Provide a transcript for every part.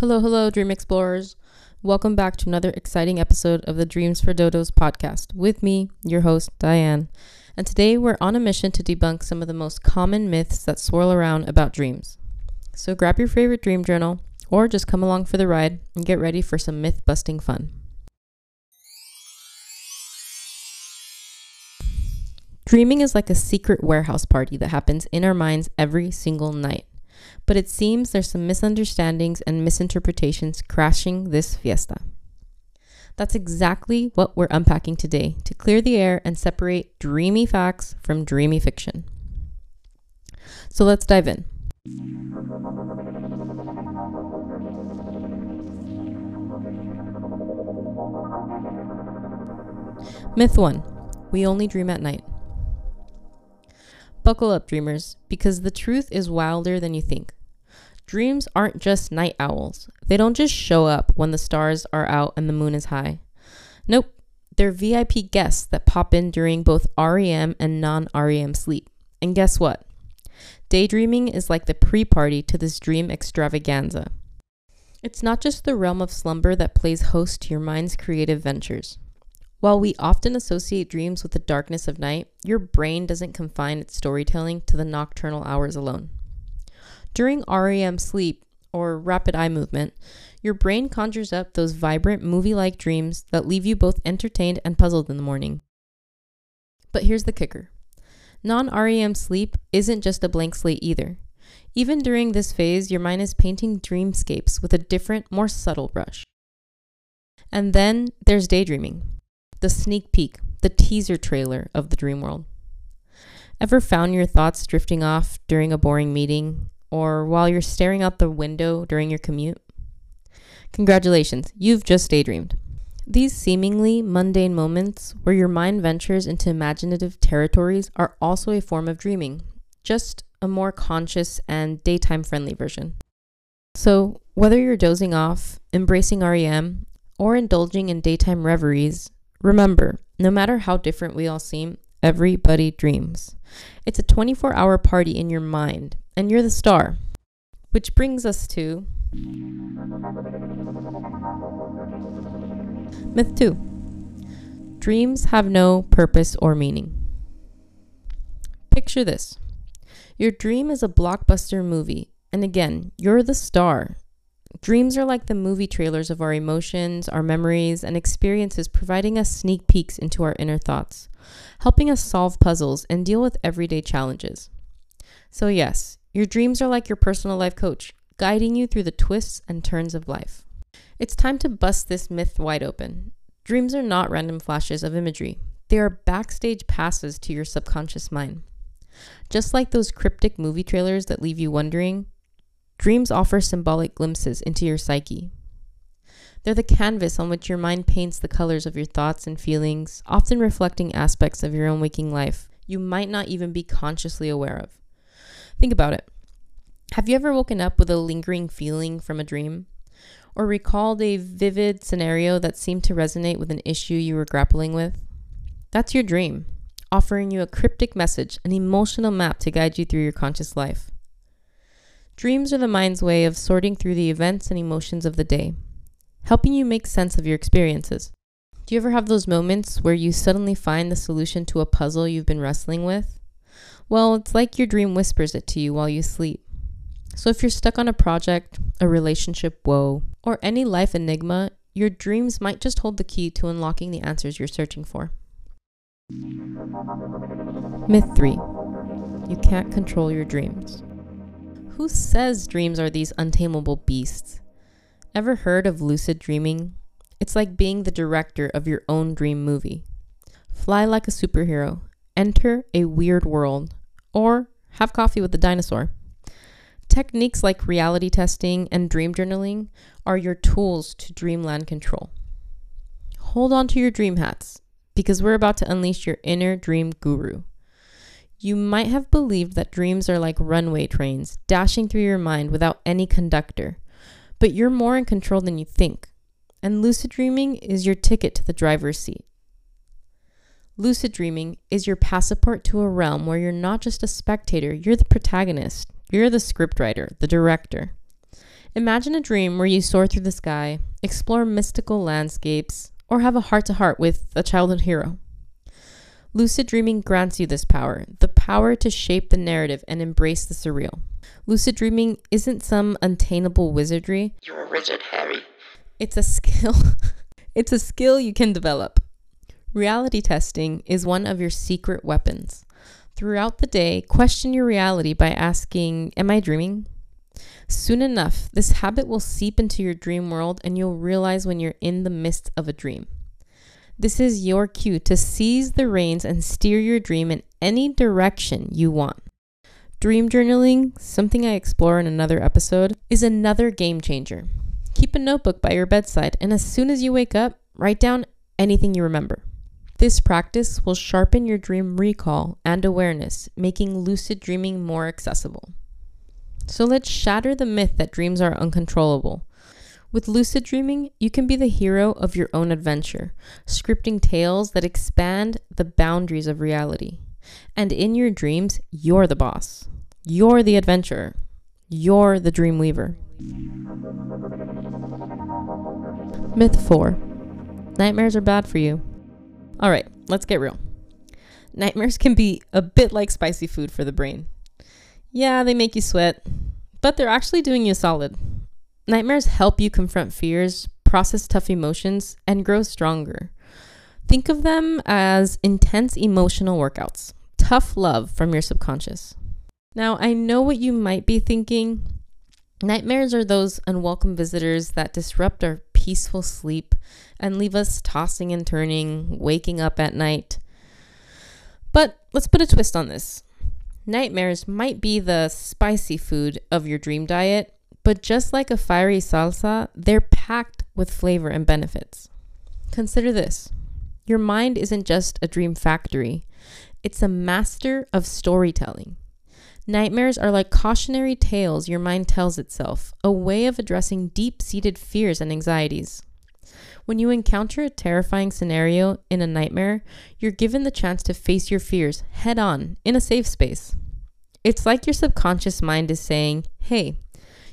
Hello, hello, Dream Explorers. Welcome back to another exciting episode of the Dreams for Dodos podcast with me, your host, Diane. And today we're on a mission to debunk some of the most common myths that swirl around about dreams. So grab your favorite dream journal or just come along for the ride and get ready for some myth busting fun. Dreaming is like a secret warehouse party that happens in our minds every single night but it seems there's some misunderstandings and misinterpretations crashing this fiesta. That's exactly what we're unpacking today to clear the air and separate dreamy facts from dreamy fiction. So let's dive in. Myth 1 We only dream at night. Buckle up, dreamers, because the truth is wilder than you think. Dreams aren't just night owls. They don't just show up when the stars are out and the moon is high. Nope, they're VIP guests that pop in during both REM and non REM sleep. And guess what? Daydreaming is like the pre party to this dream extravaganza. It's not just the realm of slumber that plays host to your mind's creative ventures. While we often associate dreams with the darkness of night, your brain doesn't confine its storytelling to the nocturnal hours alone. During REM sleep, or rapid eye movement, your brain conjures up those vibrant movie like dreams that leave you both entertained and puzzled in the morning. But here's the kicker non REM sleep isn't just a blank slate either. Even during this phase, your mind is painting dreamscapes with a different, more subtle brush. And then there's daydreaming the sneak peek, the teaser trailer of the dream world. Ever found your thoughts drifting off during a boring meeting or while you're staring out the window during your commute? Congratulations, you've just daydreamed. These seemingly mundane moments where your mind ventures into imaginative territories are also a form of dreaming, just a more conscious and daytime friendly version. So, whether you're dozing off, embracing REM, or indulging in daytime reveries, Remember, no matter how different we all seem, everybody dreams. It's a 24 hour party in your mind, and you're the star. Which brings us to Myth 2 Dreams have no purpose or meaning. Picture this your dream is a blockbuster movie, and again, you're the star. Dreams are like the movie trailers of our emotions, our memories, and experiences, providing us sneak peeks into our inner thoughts, helping us solve puzzles and deal with everyday challenges. So, yes, your dreams are like your personal life coach, guiding you through the twists and turns of life. It's time to bust this myth wide open. Dreams are not random flashes of imagery, they are backstage passes to your subconscious mind. Just like those cryptic movie trailers that leave you wondering, Dreams offer symbolic glimpses into your psyche. They're the canvas on which your mind paints the colors of your thoughts and feelings, often reflecting aspects of your own waking life you might not even be consciously aware of. Think about it. Have you ever woken up with a lingering feeling from a dream? Or recalled a vivid scenario that seemed to resonate with an issue you were grappling with? That's your dream, offering you a cryptic message, an emotional map to guide you through your conscious life. Dreams are the mind's way of sorting through the events and emotions of the day, helping you make sense of your experiences. Do you ever have those moments where you suddenly find the solution to a puzzle you've been wrestling with? Well, it's like your dream whispers it to you while you sleep. So if you're stuck on a project, a relationship woe, or any life enigma, your dreams might just hold the key to unlocking the answers you're searching for. Myth 3 You can't control your dreams. Who says dreams are these untamable beasts? Ever heard of lucid dreaming? It's like being the director of your own dream movie. Fly like a superhero, enter a weird world, or have coffee with a dinosaur. Techniques like reality testing and dream journaling are your tools to dreamland control. Hold on to your dream hats because we're about to unleash your inner dream guru. You might have believed that dreams are like runway trains, dashing through your mind without any conductor. But you're more in control than you think. And lucid dreaming is your ticket to the driver's seat. Lucid dreaming is your passport to a realm where you're not just a spectator, you're the protagonist. You're the scriptwriter, the director. Imagine a dream where you soar through the sky, explore mystical landscapes, or have a heart to heart with a childhood hero. Lucid dreaming grants you this power the power to shape the narrative and embrace the surreal. Lucid dreaming isn't some untainable wizardry. You're a wizard, Harry. It's a skill. it's a skill you can develop. Reality testing is one of your secret weapons. Throughout the day, question your reality by asking, Am I dreaming? Soon enough, this habit will seep into your dream world and you'll realize when you're in the midst of a dream. This is your cue to seize the reins and steer your dream in any direction you want. Dream journaling, something I explore in another episode, is another game changer. Keep a notebook by your bedside, and as soon as you wake up, write down anything you remember. This practice will sharpen your dream recall and awareness, making lucid dreaming more accessible. So let's shatter the myth that dreams are uncontrollable. With lucid dreaming, you can be the hero of your own adventure, scripting tales that expand the boundaries of reality. And in your dreams, you're the boss. You're the adventurer. You're the dream weaver. Myth 4 Nightmares are bad for you. All right, let's get real. Nightmares can be a bit like spicy food for the brain. Yeah, they make you sweat, but they're actually doing you a solid. Nightmares help you confront fears, process tough emotions, and grow stronger. Think of them as intense emotional workouts, tough love from your subconscious. Now, I know what you might be thinking. Nightmares are those unwelcome visitors that disrupt our peaceful sleep and leave us tossing and turning, waking up at night. But let's put a twist on this. Nightmares might be the spicy food of your dream diet, but just like a fiery salsa, they're packed with flavor and benefits. Consider this your mind isn't just a dream factory, it's a master of storytelling. Nightmares are like cautionary tales your mind tells itself, a way of addressing deep seated fears and anxieties. When you encounter a terrifying scenario in a nightmare, you're given the chance to face your fears head on in a safe space. It's like your subconscious mind is saying, hey,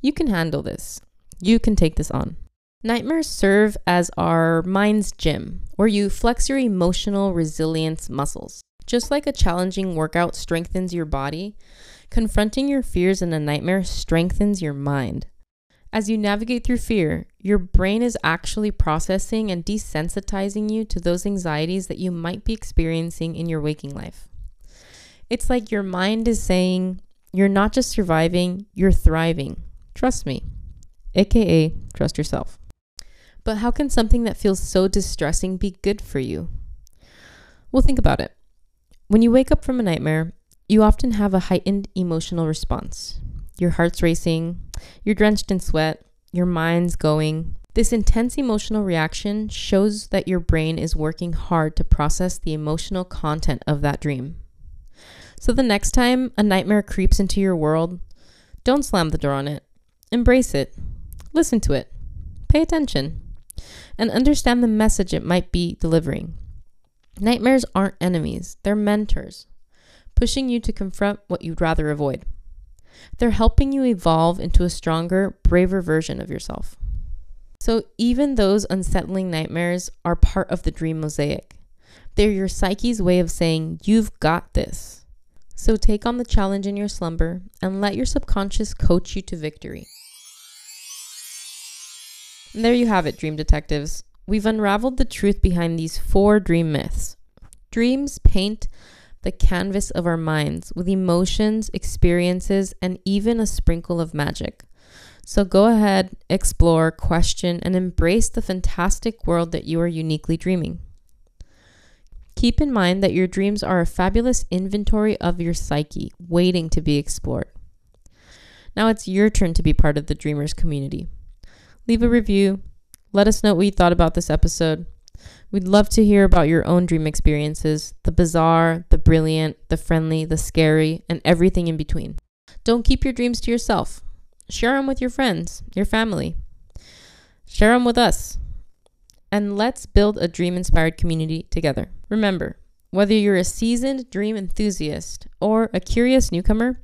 you can handle this. You can take this on. Nightmares serve as our mind's gym, where you flex your emotional resilience muscles. Just like a challenging workout strengthens your body, confronting your fears in a nightmare strengthens your mind. As you navigate through fear, your brain is actually processing and desensitizing you to those anxieties that you might be experiencing in your waking life. It's like your mind is saying, You're not just surviving, you're thriving. Trust me, aka trust yourself. But how can something that feels so distressing be good for you? Well, think about it. When you wake up from a nightmare, you often have a heightened emotional response. Your heart's racing, you're drenched in sweat, your mind's going. This intense emotional reaction shows that your brain is working hard to process the emotional content of that dream. So the next time a nightmare creeps into your world, don't slam the door on it. Embrace it. Listen to it. Pay attention. And understand the message it might be delivering. Nightmares aren't enemies, they're mentors, pushing you to confront what you'd rather avoid. They're helping you evolve into a stronger, braver version of yourself. So, even those unsettling nightmares are part of the dream mosaic. They're your psyche's way of saying, You've got this. So, take on the challenge in your slumber and let your subconscious coach you to victory. And there you have it, dream detectives. We've unraveled the truth behind these four dream myths. Dreams paint the canvas of our minds with emotions, experiences, and even a sprinkle of magic. So go ahead, explore, question, and embrace the fantastic world that you are uniquely dreaming. Keep in mind that your dreams are a fabulous inventory of your psyche, waiting to be explored. Now it's your turn to be part of the Dreamers community. Leave a review. Let us know what you thought about this episode. We'd love to hear about your own dream experiences the bizarre, the brilliant, the friendly, the scary, and everything in between. Don't keep your dreams to yourself. Share them with your friends, your family. Share them with us. And let's build a dream inspired community together. Remember, whether you're a seasoned dream enthusiast or a curious newcomer,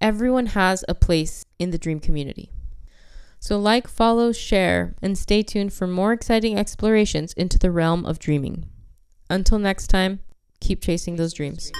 everyone has a place in the dream community. So, like, follow, share, and stay tuned for more exciting explorations into the realm of dreaming. Until next time, keep chasing those dreams.